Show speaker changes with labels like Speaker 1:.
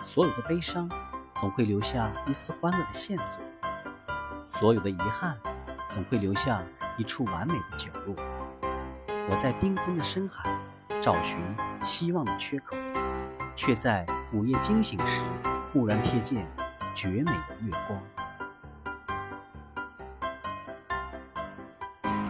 Speaker 1: 所有的悲伤，总会留下一丝欢乐的线索；所有的遗憾，总会留下一处完美的角落。我在冰封的深海找寻希望的缺口，却在午夜惊醒时，忽然瞥见绝美的月光。